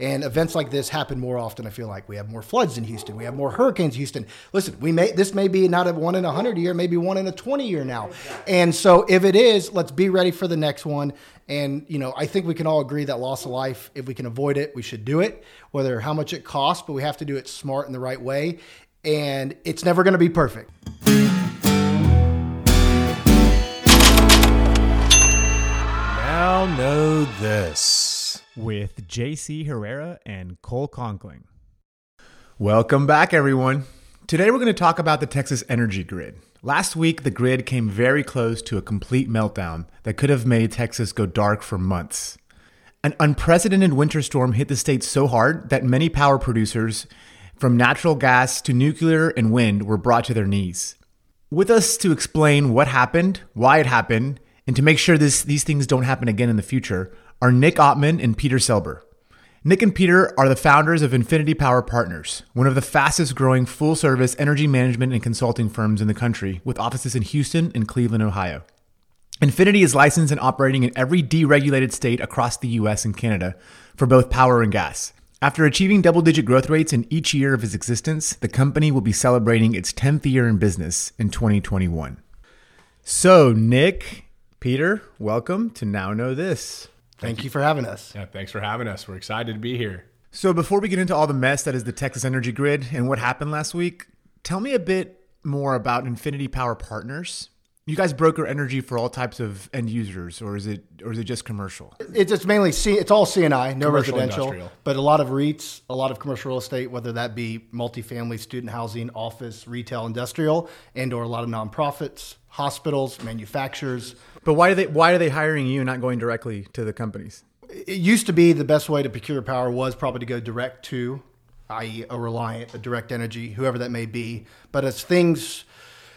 And events like this happen more often. I feel like we have more floods in Houston. We have more hurricanes in Houston. Listen, we may this may be not a one in a hundred year, maybe one in a twenty year now. And so if it is, let's be ready for the next one. And you know, I think we can all agree that loss of life, if we can avoid it, we should do it. Whether how much it costs, but we have to do it smart in the right way. And it's never going to be perfect. Now know this. With JC Herrera and Cole Conkling. Welcome back, everyone. Today we're going to talk about the Texas energy grid. Last week, the grid came very close to a complete meltdown that could have made Texas go dark for months. An unprecedented winter storm hit the state so hard that many power producers, from natural gas to nuclear and wind, were brought to their knees. With us to explain what happened, why it happened, and to make sure this, these things don't happen again in the future are Nick Ottman and Peter Selber. Nick and Peter are the founders of Infinity Power Partners, one of the fastest growing full service energy management and consulting firms in the country, with offices in Houston and Cleveland, Ohio. Infinity is licensed and operating in every deregulated state across the US and Canada for both power and gas. After achieving double digit growth rates in each year of its existence, the company will be celebrating its 10th year in business in 2021. So, Nick, Peter, welcome to Now Know This. Thank you for having us. Yeah, thanks for having us. We're excited to be here. So, before we get into all the mess that is the Texas energy grid and what happened last week, tell me a bit more about Infinity Power Partners. You guys broker energy for all types of end users, or is it, or is it just commercial? It's, it's mainly C, it's all C&I, no Commercial residential, industrial. but a lot of REITs, a lot of commercial real estate, whether that be multifamily, student housing, office, retail, industrial, and or a lot of nonprofits, hospitals, manufacturers. But why are they why are they hiring you and not going directly to the companies? It used to be the best way to procure power was probably to go direct to, i.e., a Reliant, a Direct Energy, whoever that may be. But as things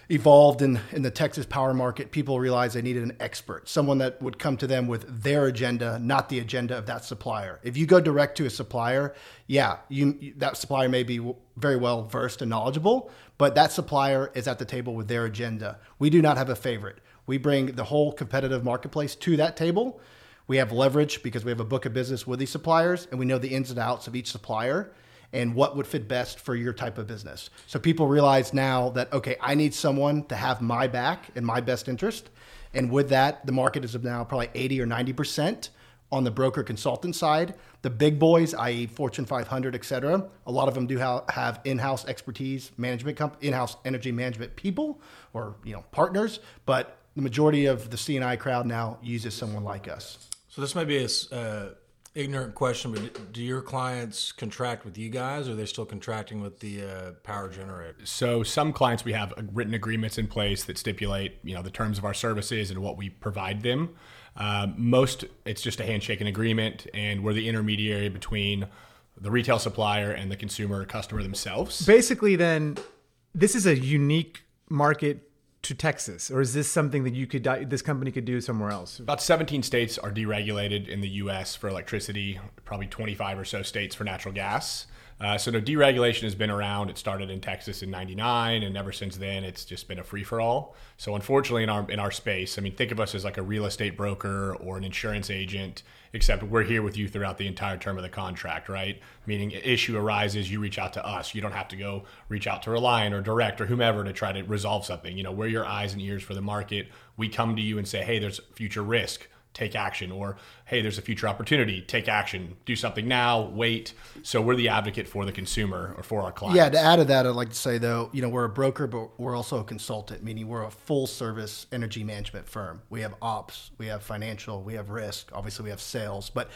evolved in, in the Texas power market, people realized they needed an expert, someone that would come to them with their agenda, not the agenda of that supplier. If you go direct to a supplier, yeah, you- that supplier may be very well versed and knowledgeable, but that supplier is at the table with their agenda. We do not have a favorite. We bring the whole competitive marketplace to that table. We have leverage because we have a book of business with these suppliers and we know the ins and outs of each supplier and what would fit best for your type of business. So people realize now that, okay, I need someone to have my back and my best interest. And with that, the market is now probably 80 or 90% on the broker consultant side. The big boys, i.e., Fortune 500, et cetera, a lot of them do ha- have in-house expertise, management, comp- in-house energy management people or you know partners. But the majority of the C&I crowd now uses someone like us. So this might be a s- uh, ignorant question, but do your clients contract with you guys, or are they still contracting with the uh, power generator? So some clients we have written agreements in place that stipulate, you know, the terms of our services and what we provide them. Um, most it's just a handshake and agreement, and we're the intermediary between the retail supplier and the consumer or customer themselves. Basically, then this is a unique market to Texas, or is this something that you could this company could do somewhere else? About 17 states are deregulated in the U.S. for electricity, probably 25 or so states for natural gas. Uh, so no deregulation has been around. It started in Texas in '99, and ever since then, it's just been a free for all. So unfortunately, in our in our space, I mean, think of us as like a real estate broker or an insurance agent. Except we're here with you throughout the entire term of the contract, right? Meaning, an issue arises, you reach out to us. You don't have to go reach out to Reliant or Direct or whomever to try to resolve something. You know, we're your eyes and ears for the market. We come to you and say, hey, there's future risk take action or hey there's a future opportunity take action do something now wait so we're the advocate for the consumer or for our clients Yeah, to add to that, I'd like to say though, you know, we're a broker, but we're also a consultant, meaning we're a full service energy management firm. We have ops, we have financial, we have risk, obviously we have sales, but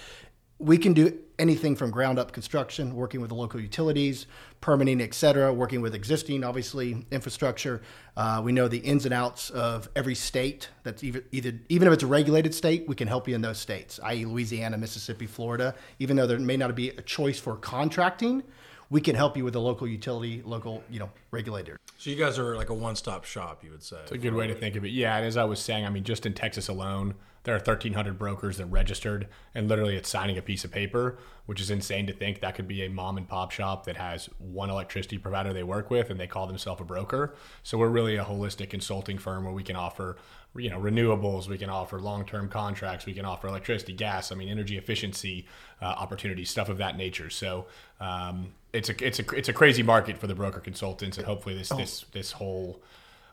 we can do anything from ground up construction, working with the local utilities, permitting, et cetera, working with existing, obviously, infrastructure. Uh, we know the ins and outs of every state. That's either, either, even if it's a regulated state, we can help you in those states, i.e., Louisiana, Mississippi, Florida. Even though there may not be a choice for contracting, we can help you with the local utility, local, you know, regulator. So you guys are like a one-stop shop, you would say. It's a good way to think of it. Yeah, and as I was saying, I mean, just in Texas alone, there are 1,300 brokers that registered, and literally it's signing a piece of paper, which is insane to think that could be a mom and pop shop that has one electricity provider they work with, and they call themselves a broker. So we're really a holistic consulting firm where we can offer you know renewables we can offer long-term contracts we can offer electricity gas i mean energy efficiency uh, opportunities stuff of that nature so um, it's a it's a it's a crazy market for the broker consultants and hopefully this this this whole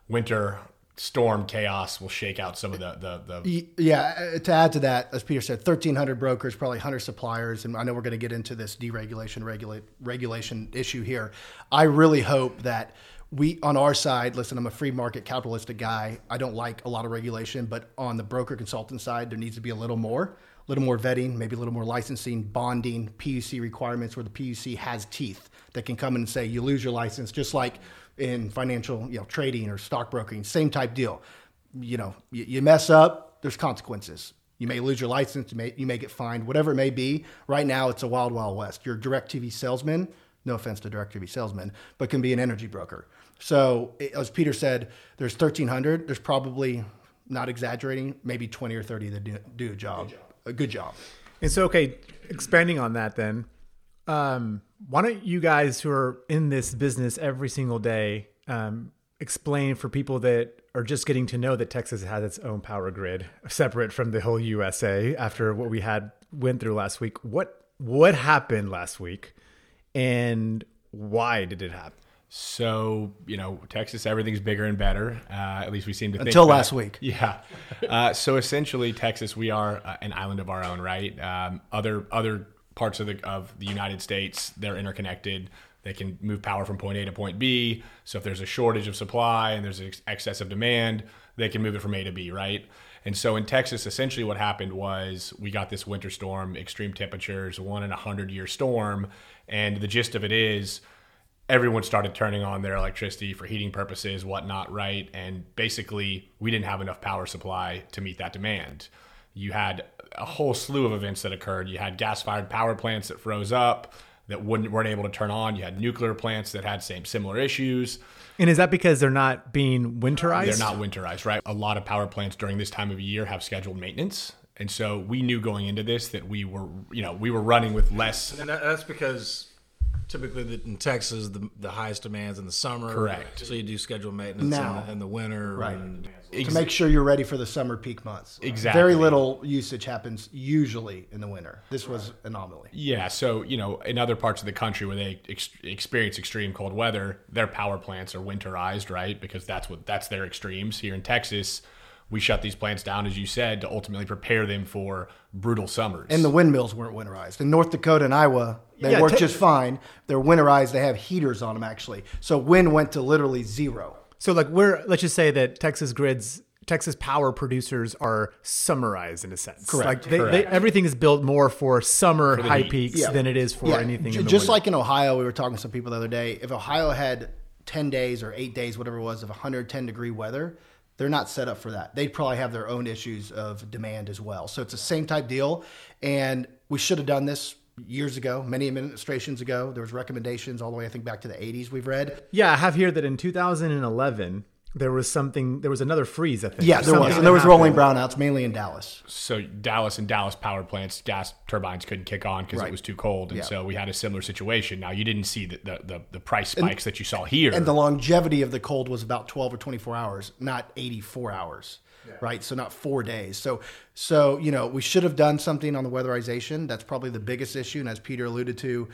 winter storm chaos will shake out some of the the, the Yeah, uh, to add to that, as Peter said, 1,300 brokers, probably 100 suppliers, and I know we're going to get into this deregulation regulate, regulation issue here. I really hope that we, on our side, listen, I'm a free market capitalistic guy. I don't like a lot of regulation, but on the broker consultant side, there needs to be a little more, a little more vetting, maybe a little more licensing, bonding, PUC requirements where the PUC has teeth that can come in and say you lose your license, just like in financial, you know, trading or stockbroking, same type deal you know, you, you mess up, there's consequences. You may lose your license, you may, you may get fined, whatever it may be. Right now, it's a wild, wild west. You're a DirecTV salesman, no offense to DirecTV salesman, but can be an energy broker. So, as Peter said, there's 1,300. There's probably, not exaggerating, maybe 20 or 30 that do, do a job, a good job. And so, okay, expanding on that, then, um, why don't you guys who are in this business every single day um, explain for people that are just getting to know that Texas has its own power grid, separate from the whole USA after what we had went through last week? What what happened last week, and why did it happen? So you know, Texas, everything's bigger and better. Uh, at least we seem to think Until that. last week. Yeah. Uh, so essentially, Texas, we are uh, an island of our own, right? Um, other other parts of the of the United States, they're interconnected. They can move power from point A to point B. So if there's a shortage of supply and there's ex- excess of demand, they can move it from A to B, right? And so in Texas, essentially what happened was we got this winter storm, extreme temperatures, one in a hundred year storm, and the gist of it is everyone started turning on their electricity for heating purposes, whatnot, right? And basically, we didn't have enough power supply to meet that demand. You had a whole slew of events that occurred. You had gas-fired power plants that froze up that wouldn't weren't able to turn on. You had nuclear plants that had same similar issues. And is that because they're not being winterized? They're not winterized, right? A lot of power plants during this time of year have scheduled maintenance. And so we knew going into this that we were, you know, we were running with less And that's because typically in Texas, the, the highest demands in the summer. Correct. So you do scheduled maintenance Now. in, the, in the winter. Right. And, to make sure you're ready for the summer peak months. Exactly. Very little usage happens usually in the winter. This was anomaly. Yeah, so you know, in other parts of the country where they ex- experience extreme cold weather, their power plants are winterized, right? Because that's what that's their extremes. Here in Texas, we shut these plants down, as you said, to ultimately prepare them for brutal summers. And the windmills weren't winterized. In North Dakota and Iowa, they Yeah, work te- just fine. They're winterized. They have heaters on them actually. So wind went to literally zero. So, like, we're let's just say that Texas grids, Texas power producers are summarized in a sense. Correct. Like, they, they, Correct. everything is built more for summer the high heat. peaks Yeah. than it is for Yeah, anything. j- in the just winter. like in Ohio, we were talking to some people the other day. If Ohio had 10 days or eight days, whatever it was, of 110 degree weather, they're not set up for that. They'd probably have their own issues of demand as well. So it's the same type deal. And we should have done this years ago, many administrations ago. There was recommendations all the way, I think, back to the 80s we've read. yeah, I have here that in 2011 there was something, there was another freeze. I think. Yeah, there was. And there was rolling brownouts, mainly in Dallas. so Dallas and Dallas power plants, gas turbines couldn't kick on because Right. it was too cold, and Yeah. so we had a similar situation. Now you didn't see the the, the, the price spikes that you saw here. And the longevity of the cold was about 12 or 24 hours, not 84 hours. Right, so not four days. So, so you know, we should have done something on the weatherization. That's probably the biggest issue. And as Peter alluded to,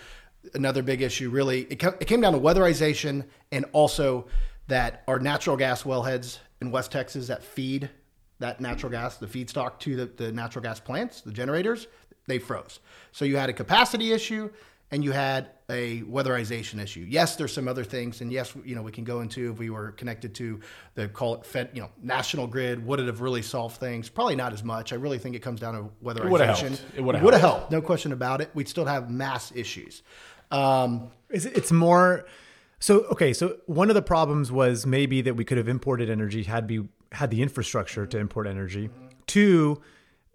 another big issue really it, it came down to weatherization and also that our natural gas wellheads in West Texas that feed that natural gas, the feedstock to the, the natural gas plants, the generators, they froze. So you had a capacity issue and you had a weatherization issue. Yes, there's some other things, and yes, you know we can go into if we were connected to the call it Fed, you know, national grid. Would it have really solved things? Probably not as much. I really think it comes down to weatherization. would've helped. It would've Would've helped. helped. No question about it. We'd still have mass issues. Um, Is it- It's more. So okay, so one of the problems was maybe that we could have imported energy had we had the infrastructure to import energy. Two,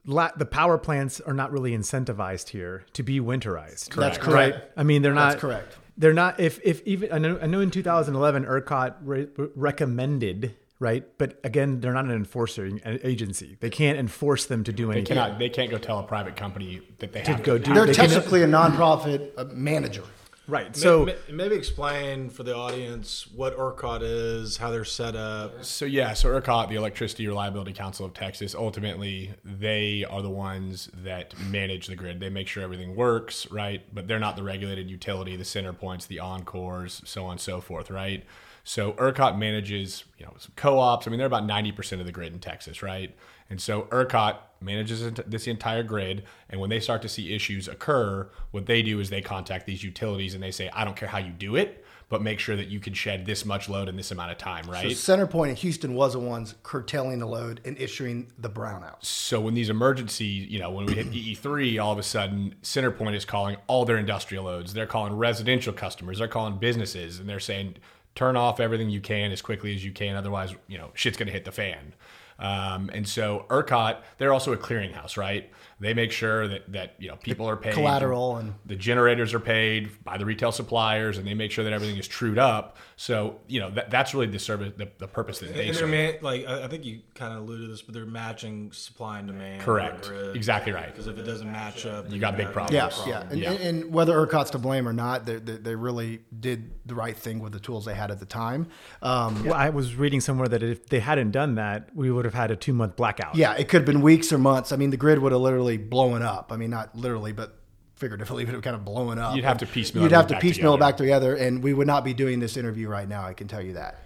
la- the power plants are not really incentivized here to be winterized. That's correct. Right? I mean, they're not. That's correct. They're not. If if even I know I know in 2011 ERCOT re- recommended right? But again, they're not an enforcer agency. They can't enforce them to do anything. They anything. cannot. They can't go tell a private company that they have to go to do- They're They can- technically a nonprofit uh, manager. Right. So So maybe explain for the audience what ERCOT is, how they're set up. So yeah, so ERCOT, the Electricity Reliability Council of Texas, ultimately they are the ones that manage the grid. They make sure everything works, right? But they're not the regulated utility, the CenterPoints, the Oncors, so on and so forth, right? So ERCOT manages, you know, some co-ops. I mean, they're about ninety percent of the grid in Texas, right? And so ERCOT manages this entire grid, and when they start to see issues occur, what they do is they contact these utilities and they say, "I don't care how you do it, but make sure that you can shed this much load in this amount of time, right?" So CenterPoint in Houston was the ones curtailing the load and issuing the brownouts. So when these emergencies, you know, when we hit EE3, all of a sudden CenterPoint is calling all their industrial loads. They're calling residential customers. They're calling businesses, and they're saying, turn off everything you can as quickly as you can. Otherwise, you know, shit's going to hit the fan. Um, and so ERCOT, they're also a clearinghouse, right? They make sure that that you know people are paid, collateral and- the generators are paid by the retail suppliers, and they make sure that everything is trued up. So you know that, that's really the service, the, the purpose that they And serve. man, like I I think you kind of alluded to this, but they're matching supply and demand. Correct. Exactly right. Because if it doesn't match up, You got big problems. Yeah, yeah. And, Yeah. and, and whether ERCOT's to blame or not, they, they, they really did the right thing with the tools they had at the time. Um, well, I was reading somewhere that if they hadn't done that, we would have had a two month blackout. yeah, it could have been weeks or months. I mean, the grid would have literally blown up. I mean, not literally, but figuratively, it would kind of blown up. You'd have to piecemeal You'd have to everything back piecemeal it together. back together, and we would not be doing this interview right now. I can tell you that.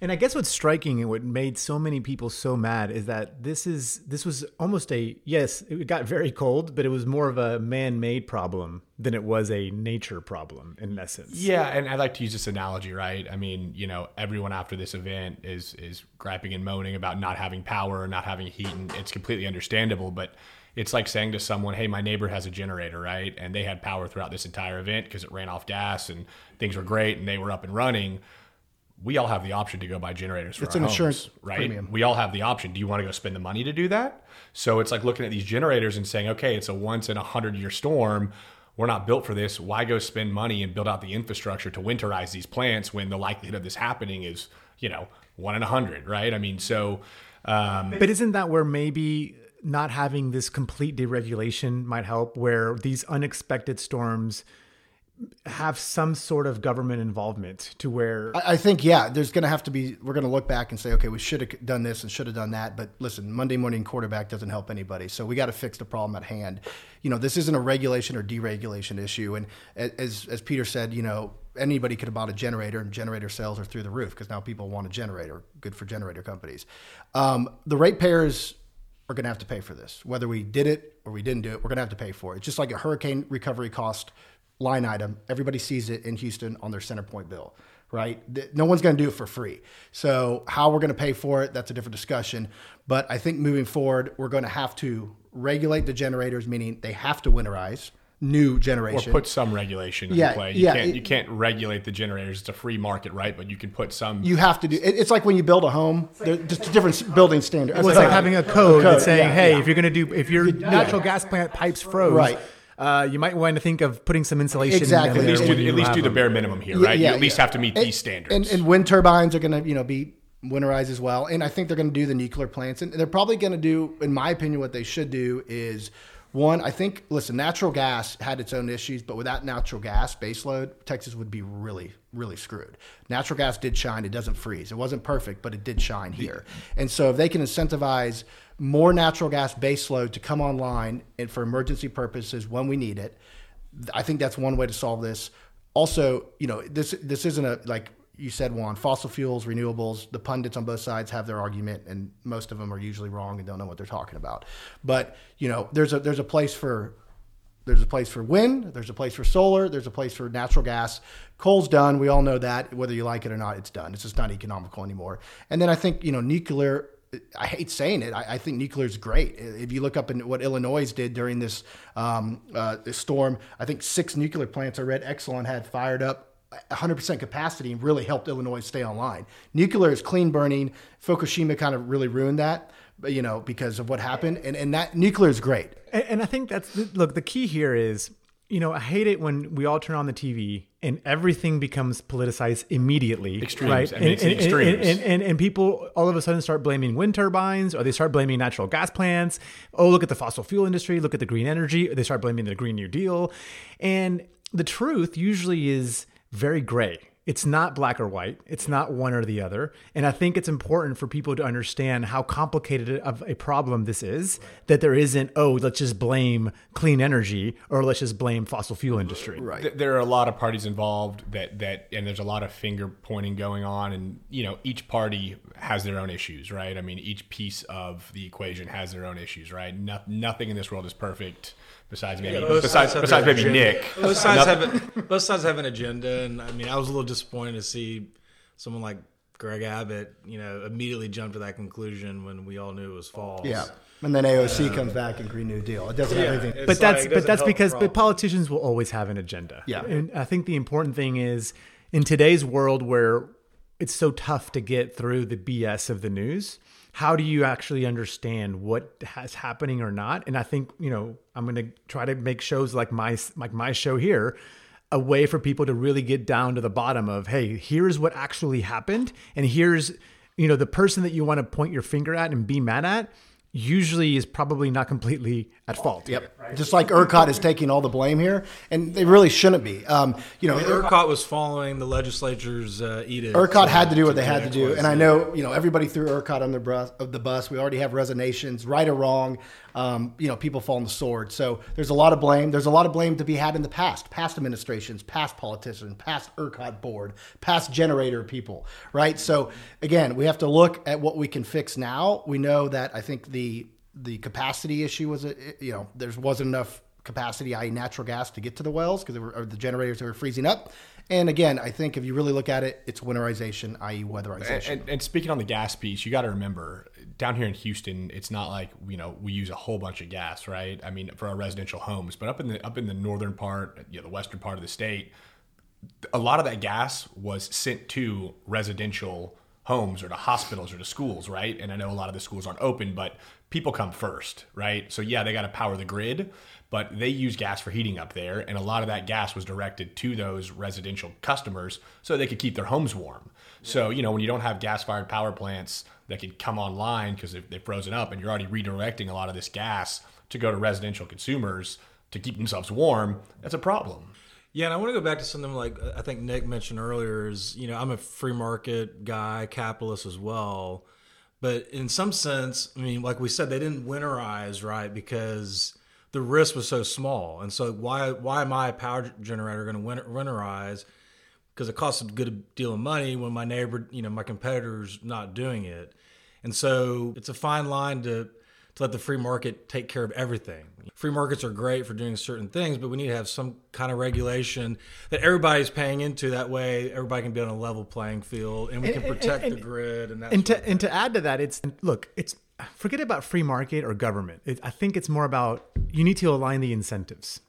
And I guess what's striking and what made so many people so mad is that this is this was almost a yes, it got very cold, but it was more of a man-made problem than it was a nature problem in essence. Yeah, and I like to use this analogy, right? I mean, you know, everyone after this event is is griping and moaning about not having power or not having heat, and it's completely understandable. But it's like saying to someone, "Hey, my neighbor has a generator, right? And they had power throughout this entire event because it ran off gas and things were great and they were up and running." We all have the option to go buy generators for It's our an homes, insurance right? premium. We all have the option. Do you want to go spend the money to do that? So it's like looking at these generators and saying, okay, it's a once in a hundred year storm. We're not built for this. Why go spend money and build out the infrastructure to winterize these plants when the likelihood of this happening is, you know, one in a hundred, right? I mean, so um, But isn't that where maybe not having this complete deregulation might help where these unexpected storms have some sort of government involvement to where I think, yeah, there's going to have to be, we're going to look back and say, okay, we should have done this and should have done that. But listen, Monday morning quarterback doesn't help anybody. So we got to fix the problem at hand. You know, this isn't a regulation or deregulation issue. And as, as Peter said, you know, anybody could have bought a generator and generator sales are through the roof because now people want a generator. Good for generator companies. Um, the ratepayers are going to have to pay for this. Whether we did it or we didn't do it, we're going to have to pay for it. It's just like a hurricane recovery cost line item. Everybody sees it in Houston on their CenterPoint bill, right? No one's going to do it for free. So how we're going to pay for it, that's a different discussion. But I think moving forward, we're going to have to regulate the generators, meaning they have to winterize new generation or put some regulation Yeah, in play. You yeah, can't it- you can't regulate the generators. It's a free market, right? But you can put some. you have to do. it- It's like when you build a home. They're just a different building standard. Well, it's like having a code, code, that's saying, yeah, "Hey, yeah. if you're going to do, if your natural gas plant pipes froze, Right. uh, you might want to think of putting some insulation. Exactly. in at least do the, at least do the bare minimum here, Yeah, right? yeah, you at least yeah. have to meet And- these standards. And, and wind turbines are going to, you know, be winterized as well. And I think they're going to do the nuclear plants. And they're probably going to do, in my opinion, what they should do is one, I think, listen, natural gas had its own issues, but without natural gas baseload, Texas would be really, really screwed. Natural gas did shine. It doesn't freeze. It wasn't perfect, but it did shine here. And so if they can incentivize more natural gas baseload to come online and for emergency purposes when we need it, I think that's one way to solve this. Also, you know, this this isn't a like you said, Juan. Fossil fuels, renewables. The pundits on both sides have their argument, and most of them are usually wrong and don't know what they're talking about. But you know, there's a there's a place for there's a place for wind. There's a place for solar. There's a place for natural gas. Coal's done. We all know that. Whether you like it or not, it's done. It's just not economical anymore. And then I think you know nuclear. I hate saying it. I, I think nuclear is great. If you look up in what Illinois did during this, um, uh, this storm, I think six nuclear plants I read Exelon had fired up 100% capacity and really helped Illinois stay online. Nuclear is clean burning. Fukushima kind of really ruined that, you know, because of what happened. And, and that nuclear is great. And, and I think that's look. The key here is, you know, I hate it when we all turn on the TV and everything becomes politicized immediately. Extremes. right? I mean, and, and, extremes. and, and, and people all of a sudden start blaming wind turbines or they start blaming natural gas plants. Oh, look at the fossil fuel industry. Look at the green energy. They start blaming the Green New Deal. And the truth usually is very gray. It's not black or white. It's not one or the other. And I think it's important for people to understand how complicated of a problem this is. That there isn't, oh, let's just blame clean energy or let's just blame fossil fuel industry. Right. There are a lot of parties involved that that and there's a lot of finger pointing going on and you know each party has their own issues right i mean each piece of the equation has their own issues right no, nothing in this world is perfect besides maybe both besides sides besides maybe agenda. nick Both sides have a, both sides have an agenda, and I mean, I was a little disappointed to see someone like Greg Abbott, you know, immediately jump to that conclusion when we all knew it was false. Yeah. And then AOC um, comes back and Green New Deal. It doesn't have anything. It's but that's like, it but that's because but politicians will always have an agenda. Yeah. and I think the important thing is in today's world where it's so tough to get through the BS of the news. How do you actually understand what has happening or not? And I think you know I'm going to try to make shows like my like my show here a way for people to really get down to the bottom of hey here's what actually happened and here's you know the person that you want to point your finger at and be mad at usually is probably not completely at fault Yep. Just like ERCOT is taking all the blame here, and they really shouldn't be. Um, you know, ERCOT was following the legislature's uh, edict. ERCOT had to do what they had to do, and I know you know everybody threw ERCOT on the bus. Of the bus, we already have resignations, right or wrong. Um, you know, people fall on the sword. So there's a lot of blame. There's a lot of blame to be had in the past, past administrations, past politicians, past ERCOT board, past generator people, right? So again, we have to look at what we can fix now. We know that I think the the capacity issue was a you know there wasn't enough capacity, i.e., natural gas, to get to the wells because the generators were freezing up. And again, I think if you really look at it, it's winterization, i.e., weatherization. and, and speaking on the gas piece, you got to remember down here in Houston, it's not like you know we use a whole bunch of gas, right? I mean, for our residential homes, but up in the up in the northern part, you know, the western part of the state, a lot of that gas was sent to residential homes or to hospitals or to schools, right? And I know a lot of the schools aren't open, but people come first, right? So yeah, they got to power the grid, but they use gas for heating up there, and a lot of that gas was directed to those residential customers so they could keep their homes warm. So you know, when you don't have gas-fired power plants that could come online because they've, they've frozen up, and you're already redirecting a lot of this gas to go to residential consumers to keep themselves warm, that's a problem. Yeah, and I want to go back to something like uh, I think Nick mentioned earlier is, you know, I'm a free market guy, capitalist as well. But in some sense, I mean, like we said, they didn't winterize, right? Because the risk was so small. And so why why am I a power generator going to winter, winterize? Because it costs a good deal of money when my neighbor, you know, my competitor's not doing it. And so it's a fine line to to let the free market take care of everything. Free markets are great for doing certain things, but we need to have some kind of regulation that everybody's paying into. That way, everybody can be on a level playing field, and we can And- and- protect and- the grid. And that and to and to add to that, it's look, it's forget about free market or government. It, I think it's more about you need to align the incentives.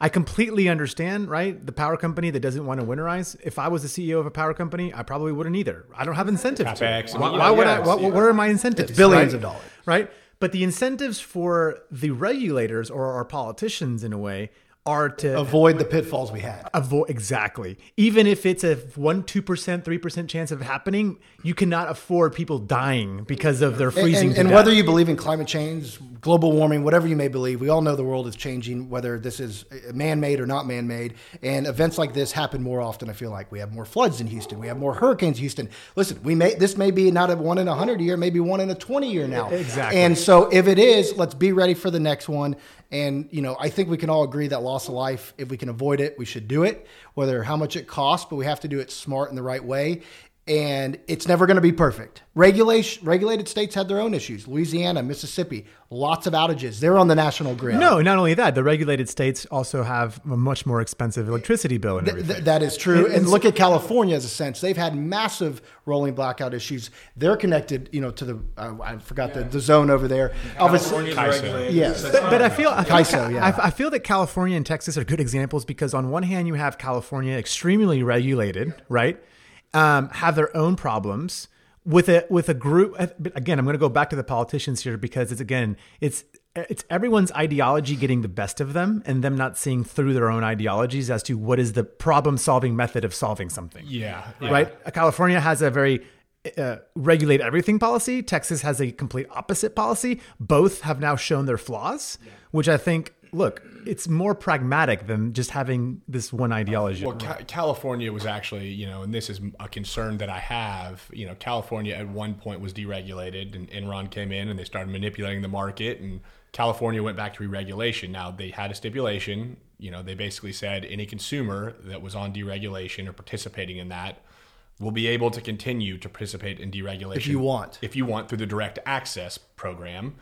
I completely understand, right? The power company that doesn't want to winterize. If I was the CEO of a power company, I probably wouldn't either. I don't have incentives. to. CapEx, Why, yeah, why would yeah, I? What, it's- what are my incentives? billions right? of dollars. right? But the incentives for the regulators or our politicians, in a way, are to Avoid the pitfalls we had. avoid exactly even if it's a 1 2% 3% chance of happening you cannot afford people dying because of their freezing and, to and whether you believe in climate change, global warming, whatever you may believe, we all know the world is changing, whether this is man-made or not man-made. And events like this happen more often. I feel like we have more floods in Houston, we have more hurricanes in Houston. Listen, we may this may be not a one in a hundred year, maybe one in a twenty year now. Exactly. And so if it is, let's be ready for the next one. And you know, I think we can all agree that loss of life, if we can avoid it, we should do it. Whether how much it costs, but we have to do it smart in the right way. And it's never going to be perfect. Regulation, regulated states had their own issues. Louisiana, Mississippi, lots of outages. They're on the national grid. no not only that the regulated states also have a much more expensive electricity bill and Th- everything th- that is true. And, look at California as a sense. They've had massive rolling blackout issues. They're connected, you know, to the, uh, I forgot the, the zone over there. Obviously, California's regulated. Yes. so but, but I feel I feel, CAISO, yeah. I, I feel that California and Texas are good examples because on one hand you have California extremely regulated, right? Um, have their own problems with a with a group. Again, I'm going to go back to the politicians here because it's again it's it's everyone's ideology getting the best of them and them not seeing through their own ideologies as to what is the problem solving method of solving something. Yeah, yeah. Right? California has a very uh, regulate everything policy. Texas has a complete opposite policy. Both have now shown their flaws, which I think, look, it's more pragmatic than just having this one ideology. Well, Ca- California was actually, you know, and this is a concern that I have. You know, California at one point was deregulated, and Enron came in and they started manipulating the market, and California went back to re-regulation. Now they had a stipulation. You know, they basically said any consumer that was on deregulation or participating in that will be able to continue to participate in deregulation If you want. If you want through the direct access program,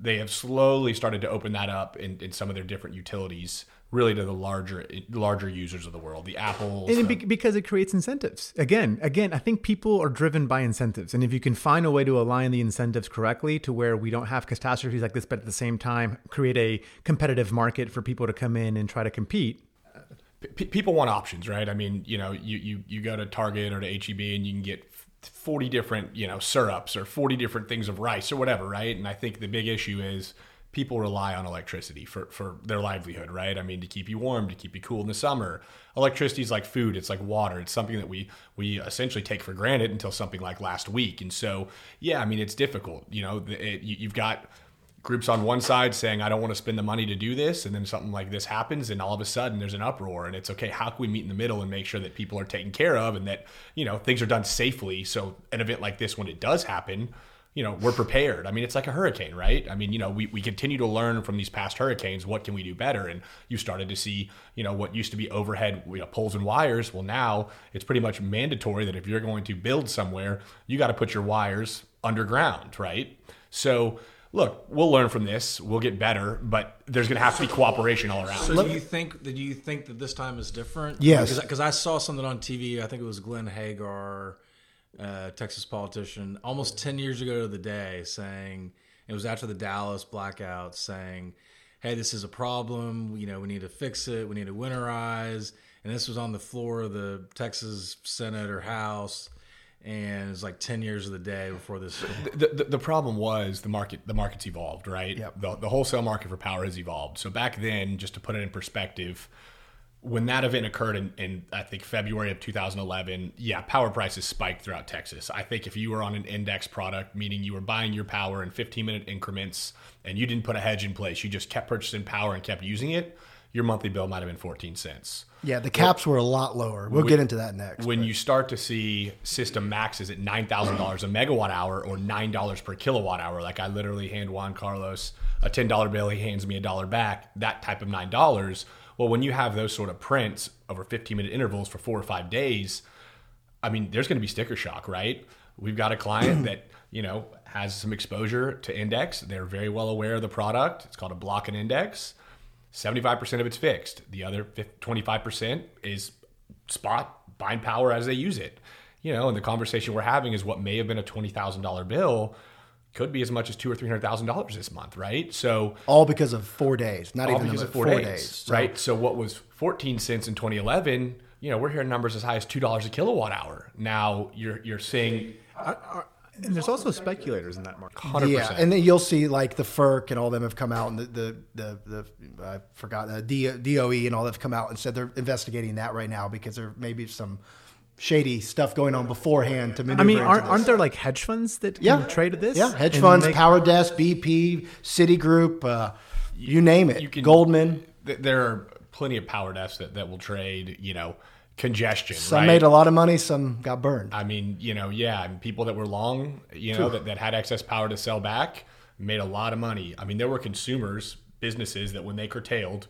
they have slowly started to open that up in, in some of their different utilities, really to the larger larger users of the world, the Apples. and the- be- because it creates incentives. Again, again, I think people are driven by incentives, and if you can find a way to align the incentives correctly to where we don't have catastrophes like this, but at the same time create a competitive market for people to come in and try to compete. P- people want options, right? I mean, you know, you, you, you go to Target or to HEB and you can get 40 different, you know, syrups or 40 different things of rice or whatever, right? And I think the big issue is people rely on electricity for, for their livelihood, right? I mean, to keep you warm, to keep you cool in the summer. Electricity is like food, it's like water. It's something that we we essentially take for granted until something like last week. And so, yeah, I mean, it's difficult. You know, it, you, you've got groups on one side saying I don't want to spend the money to do this, and then something like this happens, and all of a sudden there's an uproar, and it's okay. How can we meet in the middle and make sure that people are taken care of, and that you know things are done safely? So an event like this, when it does happen, you know we're prepared. I mean, it's like a hurricane, right? I mean, you know, we, we continue to learn from these past hurricanes. What can we do better? And you started to see, you know, what used to be overhead you know, poles and wires. Well, now it's pretty much mandatory that if you're going to build somewhere, you got to put your wires underground, right? So look, we'll learn from this. We'll get better, but there's going to have to be cooperation all around. So do you think that you think that this time is different? Yes. because I saw something on TV. I think it was Glenn Hegar, uh, Texas politician, almost ten years ago to the day, saying it was after the Dallas blackout, saying, "Hey, this is a problem. You know, we need to fix it. We need to winterize." And this was on the floor of the Texas Senate or House. And it's like ten years of the day before this. the, the, the problem was the market the market's evolved right Yep. the, the wholesale market for power has evolved so back then just to put it in perspective when that event occurred in, in i think february of 2011 yeah power prices spiked throughout texas i think if you were on an index product meaning you were buying your power in 15 minute increments and you didn't put a hedge in place you just kept purchasing power and kept using it your monthly bill might have been 14 cents Yeah, the caps were a lot lower. We'll get into that next. when you start to see system maxes at nine thousand dollars a megawatt hour or nine dollars per kilowatt hour, like I literally hand Juan Carlos a ten dollar bill, he hands me a dollar back. That type of nine dollars. Well, when you have those sort of prints over fifteen minute intervals for four or five days, I mean, there's going to be sticker shock, right? We've got a client that you know has some exposure to index. They're very well aware of the product. It's called a block and index. 75% of it's fixed. The other 25% is spot buying power as they use it. You know, and the conversation we're having is what may have been a $20,000 bill could be as much as two or $300,000 this month, right? So all because of four days, not all even because the- of four, days, So- right? So what was 14 cents in 2011, you know, we're hearing numbers as high as $2 a kilowatt hour. Now you're, you're seeing And there's also speculators in that market. 100%. Yeah, and then you'll see like the FERC and all them have come out, and the the the, the I forgot the DOE and all that have come out and said they're investigating that right now because there may be some shady stuff going on beforehand to maneuver. I mean, aren't, aren't there like hedge funds that can yeah trade this? Yeah, hedge and funds, make- Power Desk, BP, Citigroup, uh, you name it. you can Goldman. there are plenty of power desks that, that will trade you know congestion Some right? made a lot of money, some got burned. i mean you know yeah and people that were long you know that, that had excess power to sell back made a lot of money. I mean there were consumers businesses that when they curtailed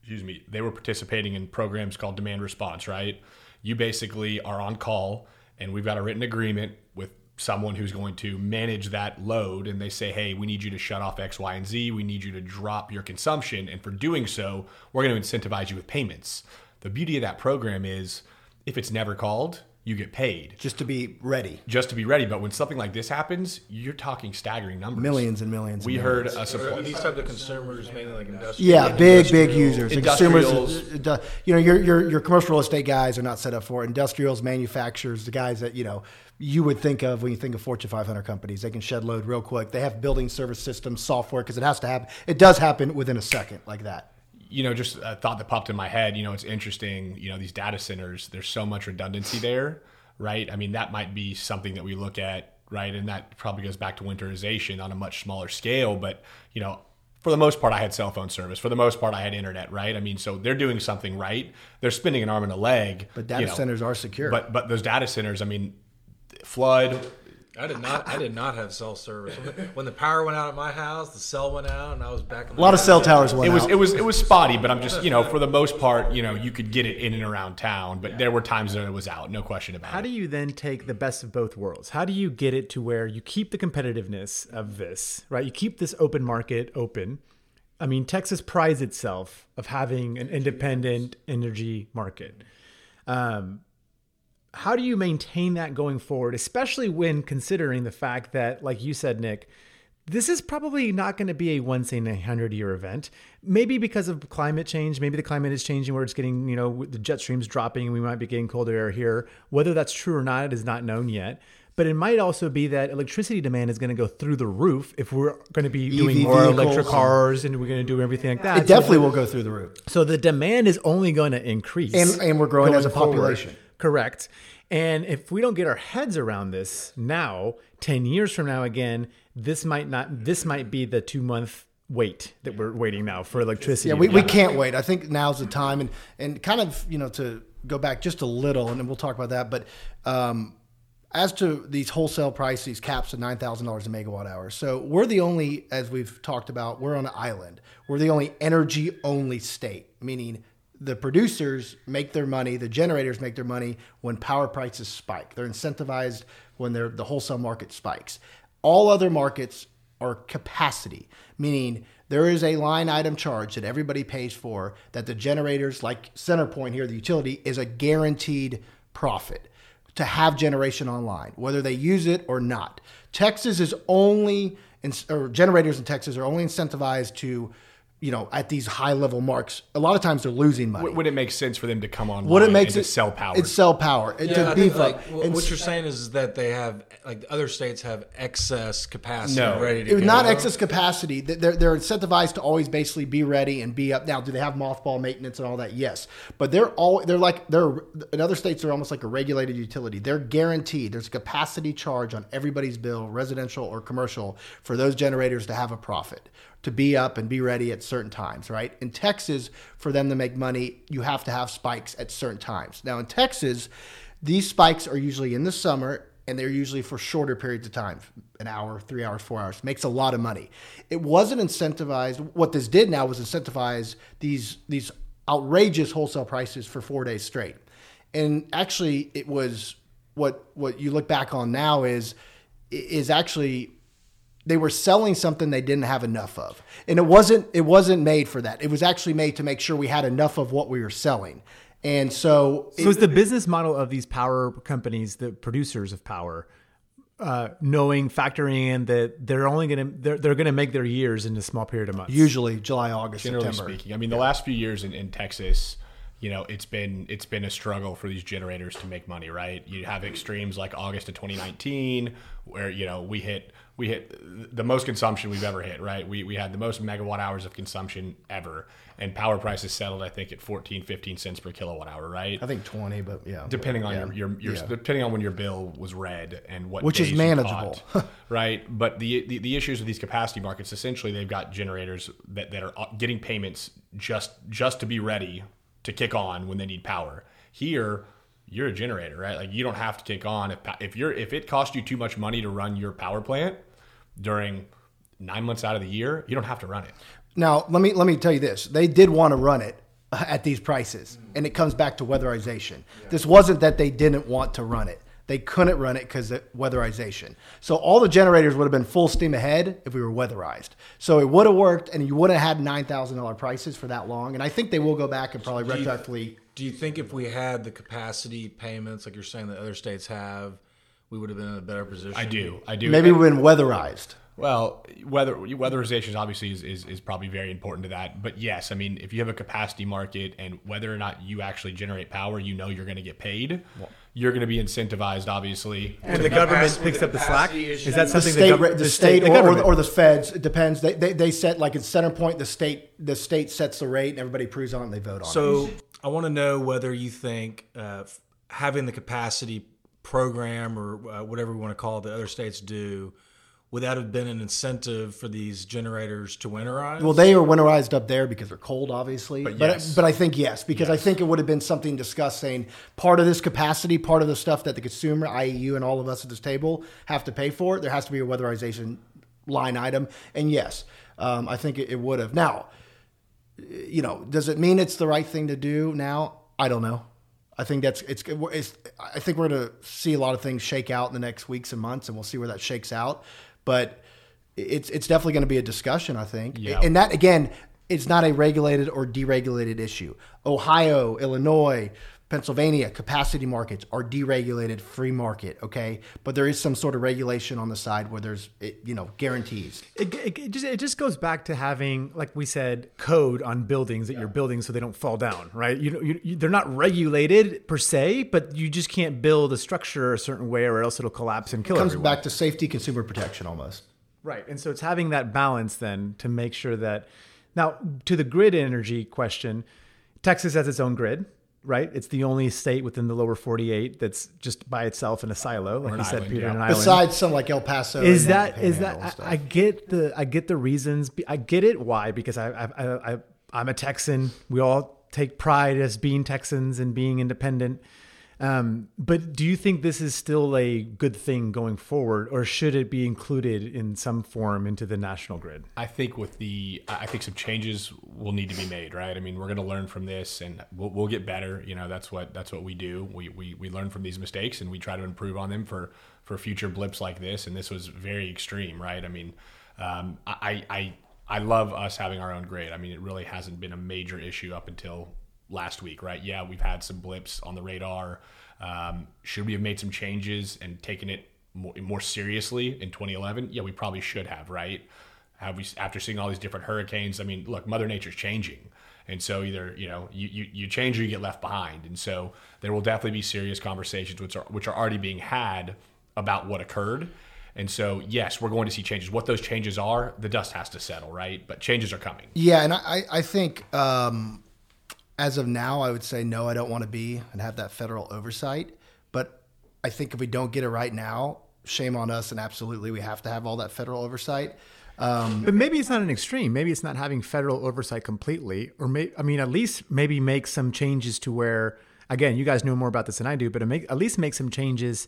excuse me they were participating in programs called demand response right? You basically are on call and we've got a written agreement with someone who's going to manage that load and they say hey we need you to shut off x y and z. We need you to drop your consumption. And for doing so we're going to incentivize you with payments the beauty of that program is if it's never called you get paid just to be ready. just to be ready. But when something like this happens, you're talking staggering numbers. Millions and millions. We and heard millions. a Are supply. these type of consumers mainly like industrial? Yeah, big, big users. Industrials. Consumers, uh, you know, your, your your commercial real estate guys are not set up for industrials, manufacturers, the guys that you know you would think of when you think of Fortune 500 companies. They can shed load real quick. They have building service systems, software, because it has to happen. It does happen within a second, like that. You know, just a thought that popped in my head. You know, it's interesting. You know, these data centers. There's so much redundancy there, right? I mean, that might be something that we look at, right? And that probably goes back to winterization on a much smaller scale. But you know, for the most part, I had cell phone service. For the most part, I had internet, right? I mean, so they're doing something right. They're spinning an arm and a leg. But data you know. centers are secure. But but those data centers, I mean, flood. I did not. I did not have cell service when the, when the power went out at my house. The cell went out, and I was back. In a lot of cell towers went It was out. it was it was spotty, but I'm just you know for the most part, you know, you could get it in and around town. But there were times that it was out, no question about How it. How do you then take the best of both worlds? How do you get it to where you keep the competitiveness of this, right? You keep this open market open. I mean, Texas prides itself of having an independent energy market. Um, how do you maintain that going forward, especially when considering the fact that, like you said, Nick, this is probably not going to be a once in a hundred year event. Maybe because of climate change, maybe the climate is changing where it's getting, you know, the jet streams dropping and we might be getting colder air here. Whether that's true or not is not known yet. But it might also be that electricity demand is going to go through the roof if we're going to be doing more vehicles electric cars and we're going to do everything like that. it definitely will go through the roof. So the demand is only going to increase. And- and we're growing as a population. Correct. And if we don't get our heads around this now, 10 years from now again, this might not this might be the 2 month wait that we're waiting now for electricity. Yeah, we, we can't wait. I think now's the time, and and kind of you know to go back just a little, and then we'll talk about that. But um, as to these wholesale prices, these caps of nine thousand dollars a megawatt hour. So we're the only, as we've talked about, we're on an island. We're the only energy only state, meaning the producers make their money, the generators make their money when power prices spike. They're incentivized when the wholesale market spikes. All other markets are capacity, meaning there is a line item charge that everybody pays for that the generators, like CenterPoint here, the utility, is a guaranteed profit to have generation online, whether they use it or not. Texas is only, or generators in Texas are only incentivized to, you know, at these high level marks. A lot of times they're losing money. Would it make sense for them to come on? What it makes and it sell power? It's sell power and Yeah, to I beef think, like, up. wh- And what you're saying is that they have like other states have excess capacity No. ready to It was go. not excess capacity. They're, they're incentivized to always basically be ready and be up. Now, do they have mothball maintenance and all that? Yes, but they're all they're like they're in other states. They're almost like a regulated utility. They're guaranteed. There's a capacity charge on everybody's bill, residential or commercial, for those generators to have a profit, to be up and be ready at certain times. Right in Texas, for them to make money, you have to have spikes at certain times. Now in Texas, these spikes are usually in the summer and they're usually for shorter periods of time an hour three hours four hours makes a lot of money it wasn't incentivized what this did now was incentivize these these outrageous wholesale prices for four days straight and actually it was what what you look back on now is is actually they were selling something they didn't have enough of and it wasn't it wasn't made for that it was actually made to make sure we had enough of what we were selling and so So is the business model of these power companies, the producers of power, uh, knowing factoring in that they're only going to they're, they're going to make their years in a small period of months. usually july august generally september speaking. I mean, the last few years in, in Texas, you know, it's been it's been a struggle for these generators to make money, right? You have extremes like August of 2019, where you know we hit we hit the most consumption we've ever hit, right? We we had the most megawatt hours of consumption ever, and power prices settled, I think, at 14, 15 cents per kilowatt hour, right? I think 20, but yeah. depending on Yeah. your, your, your Yeah. depending on when your bill was read and what Which is manageable. caught, right but the, the the issues with these capacity markets essentially they've got generators that, that are uh, getting payments just just to be ready to kick on when they need power here you're a generator right like you don't have to kick on if if you're if it costs you too much money to run your power plant during nine months out of the year you don't have to run it Now, let me let me tell you this. They did want to run it at these prices, and it comes back to weatherization. This wasn't that they didn't want to run it. They couldn't run it because of weatherization. So all the generators would have been full steam ahead if we were weatherized. So it would have worked, and you would have had nine thousand dollar prices for that long. And I think they will go back and probably retroactively Do you think if we had the capacity payments, like you're saying that other states have, we would have been in a better position? I do. I do. Maybe we've been weatherized. Well, weather weatherization obviously is, is, is probably very important to that. But yes, I mean, if you have a capacity market and whether or not you actually generate power, you know you're going to get paid. You're going to be incentivized, obviously. And the government picks up the slack. Is that The something state, the, gov- the, state, the or, or, or the feds. It depends. They, they, they set like it's CenterPoint. The state the state sets the rate, and everybody approves on it. and They vote on it. So I want to know whether you think uh, having the capacity program or uh, whatever we want to call it, that other states do, would that have been an incentive for these generators to winterize? Well, they are winterized up there because they're cold, obviously. But yes. but, I think yes, because I think it would have been something discussed saying part of this capacity, part of the stuff that the consumer, i.e., you and all of us at this table, have to pay for. There has to be a weatherization line item, and yes, um, I think it, it would have. Now, you know, does it mean it's the right thing to do now? I don't know. I think that's it's. it's I think we're going to see a lot of things shake out in the next weeks and months, and we'll see where that shakes out. But it's it's definitely going to be a discussion. I think, Yeah. and that again, it's not a regulated or deregulated issue. Ohio, Illinois, Pennsylvania capacity markets are deregulated, free market. Okay, but there is some sort of regulation on the side where there's you know guarantees. It, it, it just, it just goes back to having, like we said, code on buildings that you're building so they don't fall down, right? You you, you, they're not regulated per se, but you just can't build a structure a certain way or else it'll collapse and kill Comes everyone. back to safety, consumer protection, almost. Right. And so it's having that balance then to make sure that now to the grid energy question, Texas has its own grid, right? It's the only state within the lower 48 that's just by itself in a silo, like you said, Peter, yeah. an island. Besides some like El Paso, is that is that. I, I get the I get the reasons I get it why because I I, I I I'm a Texan we all take pride as being Texans and being independent um, but do you think this is still a good thing going forward or should it be included in some form into the national grid I think with the, I think some changes will need to be made, right? I mean, we're going to learn from this, and we'll, we'll get better. You know, that's what that's what we do. We, we we learn from these mistakes, and we try to improve on them for for future blips like this. And this was very extreme, right? I mean, um, I I I love us having our own grade. I mean, it really hasn't been a major issue up until last week, right? Yeah, we've had some blips on the radar. Um, should we have made some changes and taken it more, more seriously in 2011? Yeah, we probably should have, right? Have we after seeing all these different hurricanes? I mean, look, Mother Nature's changing, and so either you know you, you, you change or you get left behind, and so there will definitely be serious conversations which are which are already being had about what occurred. And so, yes, we're going to see changes. What those changes are, the dust has to settle, right? But changes are coming. Yeah, and I, I think um, as of now, I would say no, I don't want to be and have that federal oversight. But I think if we don't get it right now, shame on us, and absolutely we have to have all that federal oversight. Um, But maybe it's not an extreme. Maybe it's not having federal oversight completely, or may, I mean, at least maybe make some changes to where, again, you guys know more about this than I do, but make, at least make some changes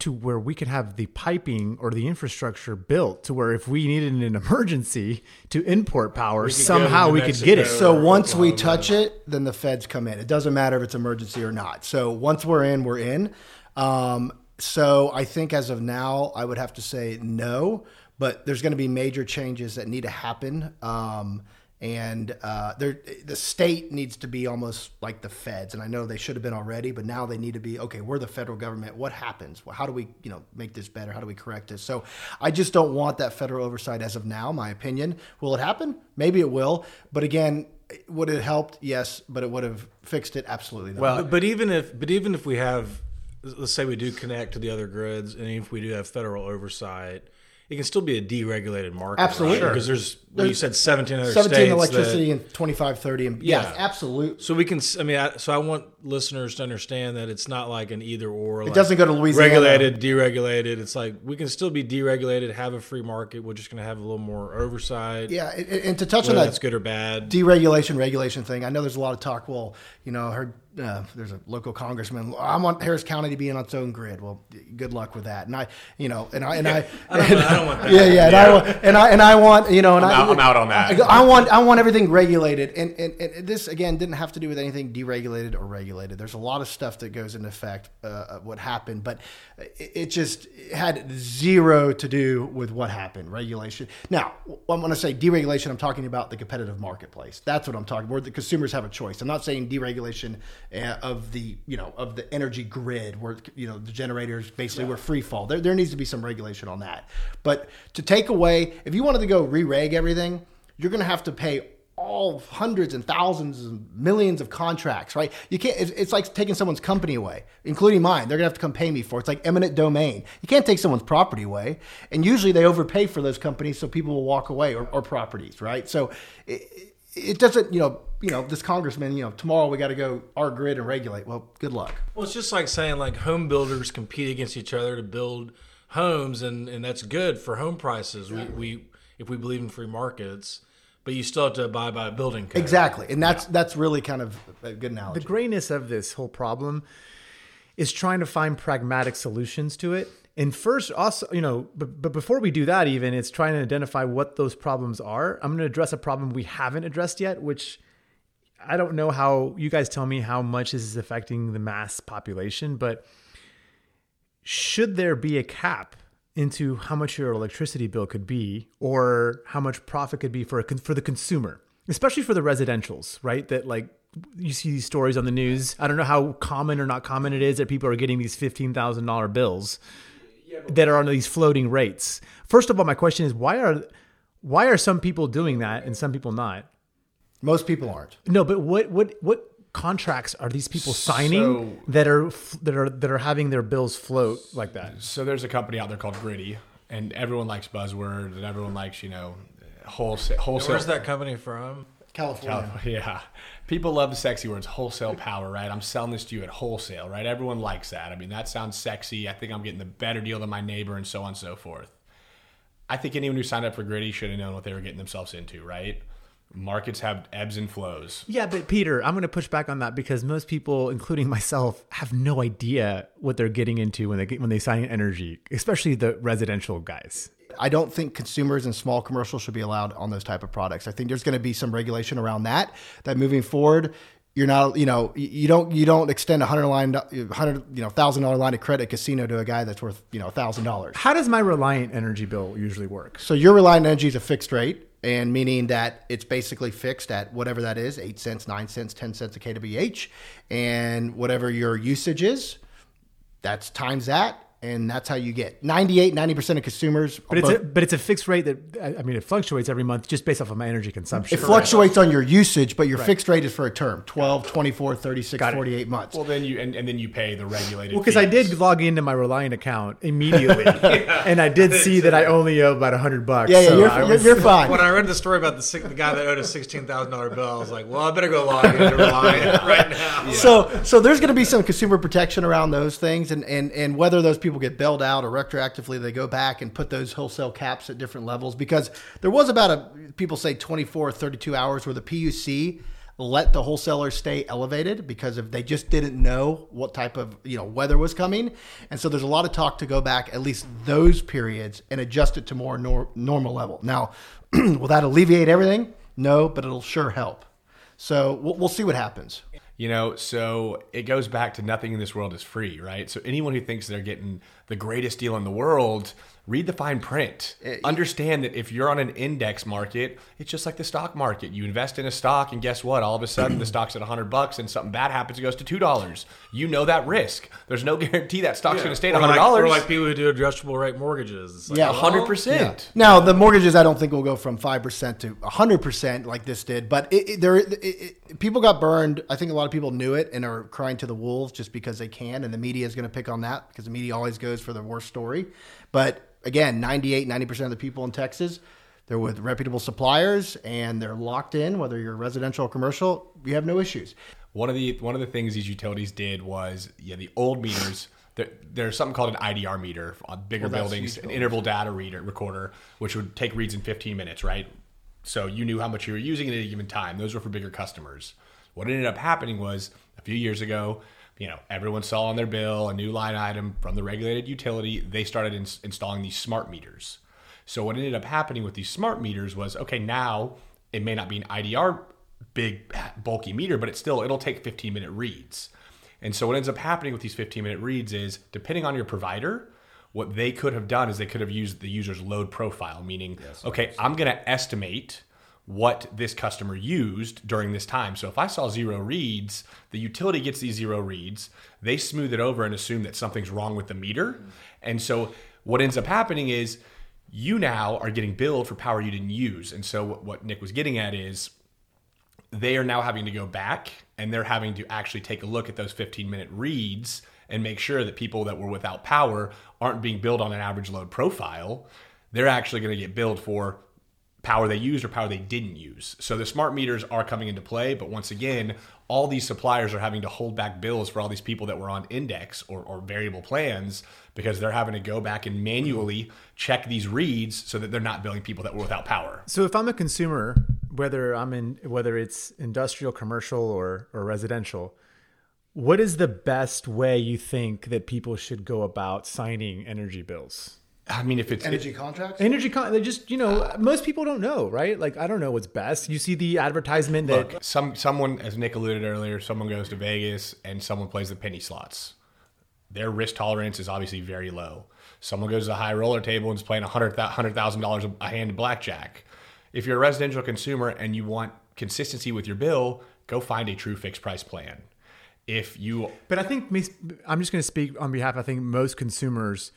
to where we could have the piping or the infrastructure built to where if we needed an emergency to import power, could go somehow to we could get it. So Or once we touch it, then the feds come in. It doesn't matter if it's emergency or not. So once we're in, we're in. Um, so I think as of now, I would have to say no. But there's going to be major changes that need to happen. Um, and uh, the state needs to be almost like the feds, and I know they should have been already, but now they need to be okay. We're the federal government. What happens? How do we, you know, make this better? How do we correct this? So, I just don't want that federal oversight as of now. My opinion. Will it happen? Maybe it will. But again, would it helped? Yes, but it would have fixed it. Absolutely not. but, but even if but even if we have let's say we do connect to the other grids and if we do have federal oversight it can still be a deregulated market Absolutely. right? because there's well, you said 17 other 17 states electricity that, and 25, 30, and yeah, Yeah. absolutely. so we can i mean I, so i want listeners to understand that it's not like an either or It doesn't go to Louisiana. regulated deregulated it's like we can still be deregulated have a free market we're just going to have a little more oversight Yeah, and, and to touch on that's that good or bad deregulation regulation thing. I know there's a lot of talk. Well, you know, I heard uh, there's a local congressman. I want Harris County to be on its own grid. Well, good luck with that. And I, you know, and I and I, I don't, I don't want that yeah, yeah, and I want and I and I want you know, and I'm I, out- I'm out on that. I, I want I want everything regulated, and, and and this again didn't have to do with anything deregulated or regulated. There's a lot of stuff that goes into effect uh, what happened, but it, it just had zero to do with what happened. Regulation. Now, when I say deregulation, I'm talking about the competitive marketplace. That's what I'm talking. About. Where the consumers have a choice. I'm not saying deregulation Uh, of the you know of the energy grid where you know the generators basically were free fall. There, there needs to be some regulation on that. But to take away, if you wanted to go re-reg everything, you're going to have to pay all hundreds and thousands and millions of contracts, right? You can't. It's, it's like taking someone's company away, including mine. They're gonna have to come pay me for it. It's like eminent domain. You can't take someone's property away, and usually they overpay for those companies, so people will walk away or, or properties, right? So it, it doesn't, you know, you know, this congressman, you know, tomorrow we got to go our grid and regulate. Well, good luck. Well, it's just like saying like home builders compete against each other to build homes, and and that's good for home prices. We we if we believe in free markets, but you still have to abide by a building code. Exactly, and that's that's really kind of a good analogy. The grayness of this whole problem is trying to find pragmatic solutions to it. And first, also, you know, but, but before we do that, even it's trying to identify what those problems are. I'm going to address a problem we haven't addressed yet, which I don't know how you guys tell me how much this is affecting the mass population, but should there be a cap into how much your electricity bill could be or how much profit could be for a, for the consumer, especially for the residentials, right? That like you see these stories on the news. I don't know how common or not common it is that people are getting these $15,000 bills that are on these floating rates. First of all, my question is why are why are some people doing that and some people not? Most people aren't. No, but what what what contracts are these people signing So- that are that are that are having their bills float like that? So there's a company out there called Griddy, and everyone likes buzzwords, and everyone likes you know wholesale. wholesale Where's that company from? California. Yeah. People love the sexy words, wholesale power, right? I'm selling this to you at wholesale, right? Everyone likes that. I mean, that sounds sexy. I think I'm getting the better deal than my neighbor and so on and so forth. I think anyone who signed up for Griddy should have known what they were getting themselves into, right? Markets have ebbs and flows. Yeah, but Peter, I'm going to push back on that because most people, including myself, have no idea what they're getting into when they get when they sign energy, especially the residential guys. I don't think consumers and small commercials should be allowed on those type of products. I think there's going to be some regulation around that. That moving forward, you're not, you know, you- don't you don't extend a hundred line, hundred you know thousand dollar line of credit casino to a guy that's worth you know thousand dollars. How does my Reliant energy bill usually work? So your Reliant Energy is a fixed rate, and meaning that it's basically fixed at whatever that is, eight cents, nine cents, ten cents a kWh, and whatever your usage is, that's times that, and that's how you get 98, 90 percent of consumers. But it's a, but it's a fixed rate that I I mean it fluctuates every month just based off of my energy consumption. It fluctuates on your usage, but your fixed rate is for a term 12, 24, 36, Got it. 48 months. Well, then you and, and then you pay the regulated. Well, because I did log into my Reliant account immediately, and I did see that I only owe about a hundred bucks. yeah, yeah, so you're, I you're, was- you're fine. When I read the story about the six- the guy that owed a sixteen thousand dollar bill, I was like, "Well, I better go log into Reliant right now." So, so there's going to be some consumer protection around those things, and, and and whether those people get bailed out or retroactively, they go back and put those wholesale caps at different levels. Because there was about a people say 24 or 32 hours where the PUC let the wholesalers stay elevated because if they just didn't know what type of you know weather was coming, and so there's a lot of talk to go back at least those periods and adjust it to more nor- normal level. Now, will that alleviate everything? No, but it'll sure help. So we'll, we'll see what happens. You know, so it goes back to nothing in this world is free, right? So anyone who thinks they're getting the greatest deal in the world, read the fine print. Understand that if you're on an index market, it's just like the stock market. You invest in a stock, and guess what? All of a sudden, the stock's at 100 bucks, and something bad happens, it goes to two dollars. You know that risk. There's no guarantee that stock's going to stay at Or 100 like, dollars. or like people who do adjustable rate mortgages. Like, Yeah, well, hundred percent. Now the mortgages, I don't think will go from five percent to hundred percent like this did, but it, it, there, it, it, people got burned. I think a lot of people knew it and are crying to the wolves just because they can, and the media is going to pick on that because the media always goes for the worst story. But again, 98, 90 percent of the people in Texas, they're with reputable suppliers and they're locked in. Whether you're residential or commercial, you have no issues. One of the one of the things these utilities did was yeah the old meters. There, there's something called an IDR meter on bigger Well, buildings, an interval data reader recorder, which would take reads in 15 minutes, right? So you knew how much you were using at any given time. Those were for bigger customers. What ended up happening was a few years ago, you know, everyone saw on their bill a new line item from the regulated utility. They started ins- installing these smart meters. So what ended up happening with these smart meters was okay, now it may not be an IDR big bulky meter, but it's still it'll take 15 minute reads. And so what ends up happening with these 15 minute reads is depending on your provider, what they could have done is they could have used the user's load profile, meaning okay, I'm going to estimate what this customer used during this time. So if I saw zero reads, the utility gets these zero reads, they smooth it over and assume that something's wrong with the meter. And so what ends up happening is you now are getting billed for power you didn't use. And so what Nick was getting at is they are now having to go back and they're having to actually take a look at those 15 minute reads and make sure that people that were without power aren't being billed on an average load profile. They're actually going to get billed for power they used or power they didn't use. So the smart meters are coming into play, but once again, all these suppliers are having to hold back bills for all these people that were on index or, or variable plans because they're having to go back and manually check these reads so that they're not billing people that were without power. So if I'm a consumer, whether I'm in whether it's industrial, commercial, or or residential, what is the best way you think that people should go about signing energy bills? I mean, if it's Energy contracts? Energy con they just you know most people don't know right like I don't know what's best you see the advertisement that Look, some someone, as Nick alluded earlier, someone goes to Vegas and someone plays the penny slots. Their risk tolerance is obviously very low. Someone goes to the high roller table and is playing hundred thousand dollars a hand in blackjack. If you're a residential consumer and you want consistency with your bill, go find a true fixed price plan. If you But I think me- I'm just going to speak on behalf. I think most consumers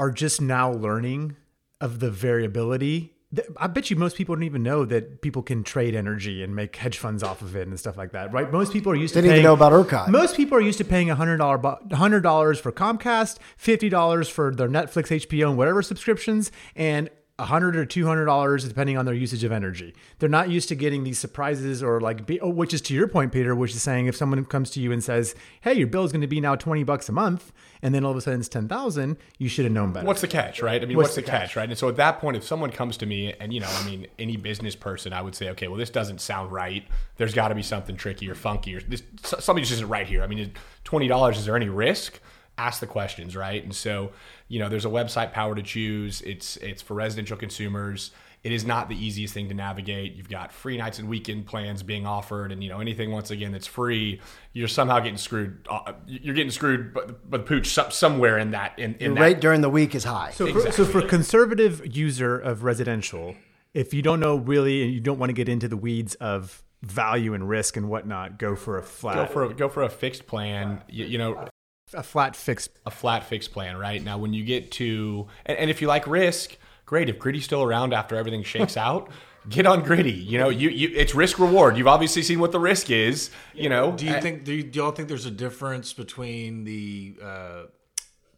are just now learning of the variability. I bet you most people don't even know that people can trade energy and make hedge funds off of it and stuff like that, right? Most people are used They to didn't paying, even know about ERCOT. Most people are used to paying hundred dollar hundred dollars for Comcast, fifty dollars for their Netflix, HBO, and whatever subscriptions, and a hundred or two hundred dollars depending on their usage of energy. They're not used to getting these surprises or like, be, oh, which is to your point, Peter, which is saying if someone comes to you and says, "Hey, your bill is going to be now twenty bucks a month," and then all of a sudden it's ten thousand, you should have known better. what's the catch, right? I mean, what's, the, catch? right? And so at that point, if someone comes to me and, you know, I mean, any business person, I would say, okay, well, this doesn't sound right. There's got to be something tricky or funky or this, something just isn't right here. I mean, $20, is there any risk? Ask the questions, right? And so, you know, there's a website, Power to Choose. It's, it's for residential consumers. It is not the easiest thing to navigate. You've got free nights and weekend plans being offered, and you know anything once again that's free, you're somehow getting screwed. Uh, you're getting screwed, but but pooch somewhere in that in, in The that rate during the week is high. So, for, so for conservative user of residential, if you don't know really and you don't want to get into the weeds of value and risk and whatnot, go for a flat, go for a, go for a fixed plan. You, you know, a flat fixed. a flat fixed plan, right? Now, when you get to, and, and if you like risk, great. If Griddy's still around after everything shakes out, get on Gritty. You know, you, you it's risk reward. You've obviously seen what the risk is. You know, Do you think? Do, you, do y'all think there's a difference between the uh,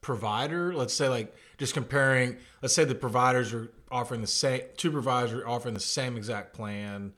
provider? Let's say, like, just comparing. Let's say the providers are offering the same. Two providers are offering the same exact plan,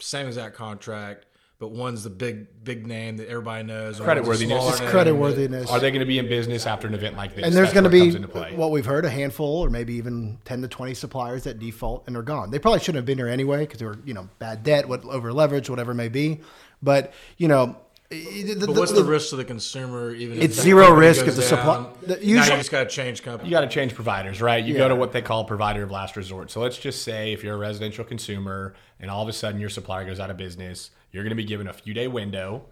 same exact contract, but one's the big, big name that everybody knows. and one's Creditworthiness. It's name. creditworthiness. Are they going to be in business after an event like this? and there's going to be comes into play. what we've heard a handful or maybe even 10 to 20 suppliers that default and are gone they probably shouldn't have been here anyway because they were you know bad debt what over leverage whatever it may be but you know the- But what's the, risk to the consumer? Even if It's that zero risk goes if the supply- down? the- now usually- you just got to change company. you got to change providers, right? You Yeah. go to what they call provider of last resort. So let's just say if you're a residential consumer and all of a sudden your supplier goes out of business, you're going to be given a few day window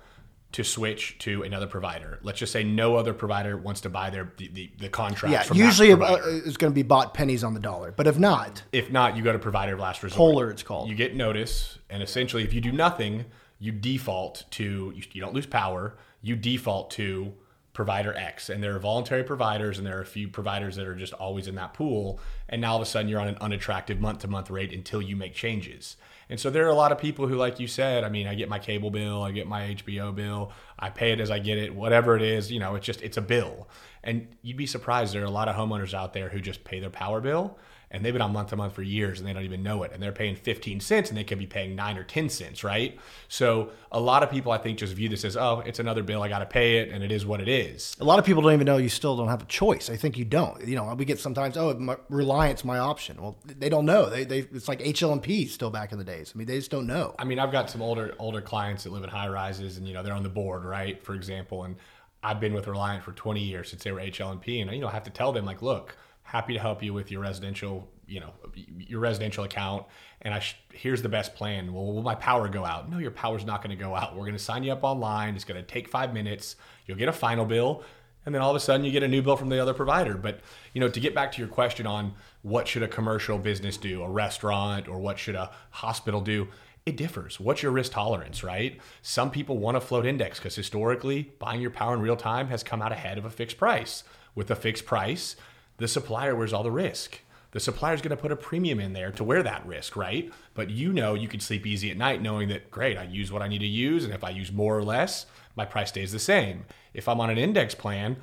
to switch to another provider. Let's just say no other provider wants to buy their the, the, the contract. yeah from usually uh, it's going to be bought pennies on the dollar but if not if not, you go to provider of last resort. POLR, it's called. You get notice, and essentially, if you do nothing, you default to you, you don't lose power. You default to provider X, and there are voluntary providers, and there are a few providers that are just always in that pool. And now all of a sudden, you're on an unattractive month to month rate until you make changes. And so there are a lot of people who, like you said, I mean, I get my cable bill, I get my HBO bill, I pay it as I get it, whatever it is, you know, it's just it's a bill. And you'd be surprised there are a lot of homeowners out there who just pay their power bill and they've been on month to month for years and they don't even know it and they're paying 15 cents and they could be paying 9 or 10 cents right so a lot of people i think just view this as oh it's another bill i got to pay it and it is what it is a lot of people don't even know you still don't have a choice. I think you don't. You know, we get sometimes, oh, my, Reliant's my option. Well, they don't know. They, they it's like HL&P still back in the days. I mean, they just don't know. i mean i've got some older older clients that live in high rises and you know they're on the board right for example and i've been with reliant for 20 years since they were hlnp and you know i have to tell them like look happy to help you with your residential you know your residential account and i sh- here's the best plan well will my power go out no your power's not going to go out we're going to sign you up online it's going to take five minutes you'll get a final bill and then all of a sudden you get a new bill from the other provider. But you know, to get back to your question on what should a commercial business do, a restaurant, or what should a hospital do, it differs. What's your risk tolerance, right? Some people want a float index because historically, buying your power in real time has come out ahead of a fixed price. With a fixed price, the supplier wears all the risk. The supplier's going to put a premium in there to wear that risk, right? But you know you can sleep easy at night knowing that, great, I use what I need to use. And if I use more or less, my price stays the same. If I'm on an index plan,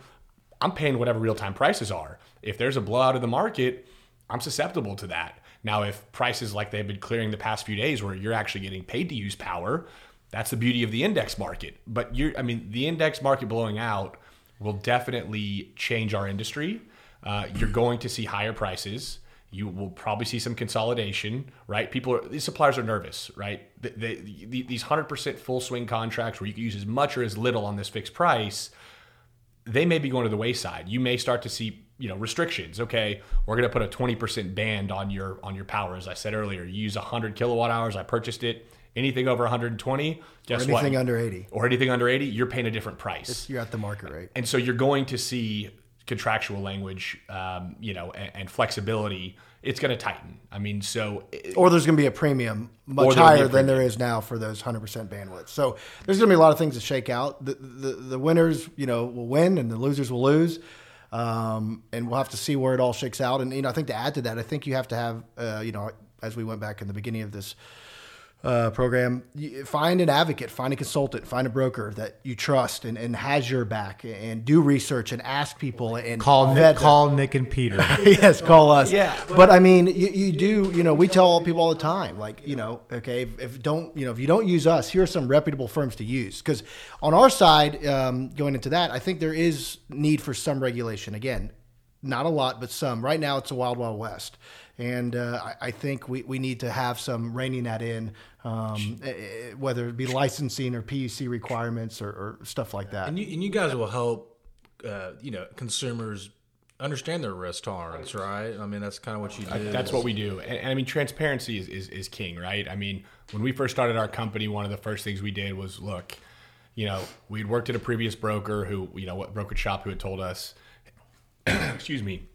I'm paying whatever real time prices are. If there's a blowout of the market, I'm susceptible to that. Now, if prices like they've been clearing the past few days where you're actually getting paid to use power, that's the beauty of the index market. But you're, I mean, the index market blowing out will definitely change our industry. Uh, you're going to see higher prices. You will probably see some consolidation, right? People are these suppliers are nervous, right? They, they, these hundred percent full swing contracts where you can use as much or as little on this fixed price, they may be going to the wayside. You may start to see you know restrictions okay we're going to put a 20% band on your on your power as i said earlier you use 100 kilowatt hours i purchased it anything over 120 guess or anything what under 80 or anything under 80 you're paying a different price you're at the market rate and so you're going to see contractual language um, you know and, and flexibility it's going to tighten. I mean so or there's going to be a premium much higher than there is now for those 100% bandwidth. So there's going to be a lot of things to shake out. The, the, the winners you know will win and the losers will lose um, and we'll have to see where it all shakes out. And you know, I think to add to that, I think you have to have, uh, you know, as we went back in the beginning of this uh, program, find an advocate, find a consultant, find a broker that you trust and, and has your back, and do research and ask people and call Nick, call Nick and Peter. yes, call us. Yeah, but I mean, you, you do. You know, we tell people all the time, like you know, okay, if, if don't you know if you don't use us, here are some reputable firms to use. Because on our side, um, going into that, I think there is need for some regulation. Again, not a lot, but some. Right now, it's a wild, wild west and uh, I, I, think we, we need to have some reining that in, um, eh, eh, whether it be licensing or PUC requirements or, or stuff like that. And you, and you guys will help, uh, you know, consumers understand their risk tolerance, right? I mean, that's kind of what you do. That's what we do. And, and I mean, transparency is, is, is king, right? I mean, when we first started our company, one of the first things we did was look, you know, we'd worked at a previous broker who, you know, what brokerage shop who had told us, excuse me,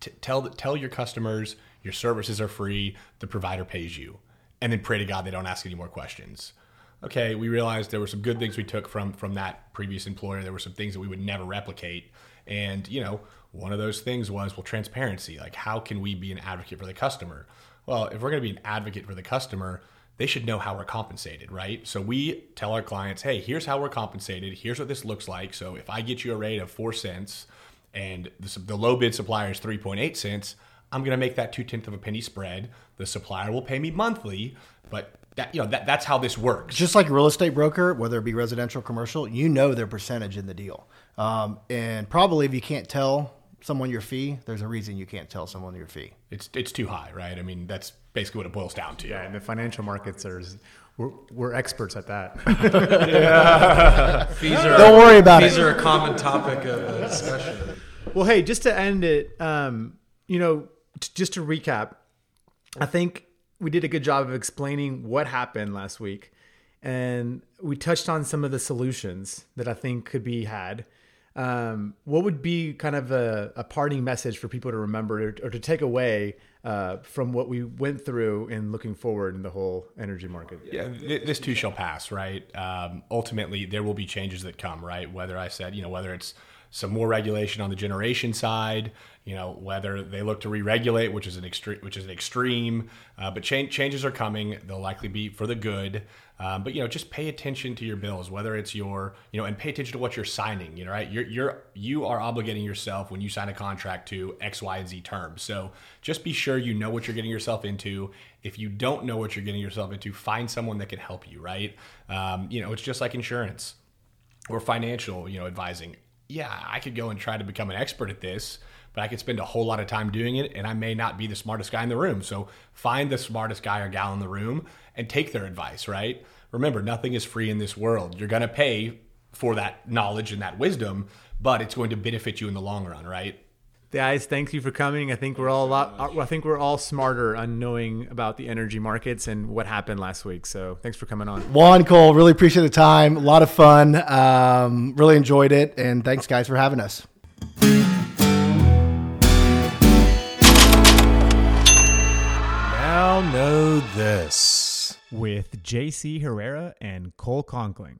T- tell tell your customers your services are free, the provider pays you, and then pray to God they don't ask any more questions. Okay, we realized there were some good things we took from from that previous employer. There were some things that we would never replicate, and you know, one of those things was well, transparency. Like, how can we be an advocate for the customer? Well, if we're going to be an advocate for the customer, they should know how we're compensated, right? So we tell our clients, hey, here's how we're compensated. Here's what this looks like. So if I get you a rate of four cents and the, the low bid supplier is 3.8 cents, I'm going to make that two tenths of a penny spread. The supplier will pay me monthly, but that you know that that's how this works. Just like a real estate broker, whether it be residential, commercial, you know their percentage in the deal, um, and probably if you can't tell someone your fee, there's a reason you can't tell someone your fee. It's it's too high, right? I mean, that's basically what it boils down to. Yeah, and the financial markets are we're, we're experts at that. yeah. fees are, Don't worry about fees it. Fees are a common topic of discussion. Well, hey, just to end it, um, you know, just to recap, I think we did a good job of explaining what happened last week. And we touched on some of the solutions that I think could be had. Um, what would be kind of a, a, parting message for people to remember or, or to take away uh, from what we went through in looking forward in the whole energy market? Yeah, this too shall pass, right? Um, ultimately, there will be changes that come, right? Whether I said, you know, whether it's some more regulation on the generation side, you know whether they look to re-regulate, which is an extreme, which is an extreme. Uh, but change, changes are coming; they'll likely be for the good. Um, but you know, just pay attention to your bills, whether it's your, you know, and pay attention to what you're signing. You know, right? You're you're you are obligating yourself when you sign a contract to X, Y, and Z terms. So just be sure you know what you're getting yourself into. If you don't know what you're getting yourself into, find someone that can help you. Right? Um, you know, it's just like insurance or financial, you know, advising. Yeah, I could go and try to become an expert at this but I could spend a whole lot of time doing it and I may not be the smartest guy in the room. So find the smartest guy or gal in the room and take their advice, right? Remember, nothing is free in this world. You're going to pay for that knowledge and that wisdom, but it's going to benefit you in the long run, right? Guys, thank you for coming. I think we're all a lot. uh, I think we're all smarter on knowing about the energy markets and what happened last week. So thanks for coming on. Juan Cole, really appreciate the time. A lot of fun. Um, really enjoyed it, and thanks guys for having us. Now know this. With JC Herrera and Cole Conkling.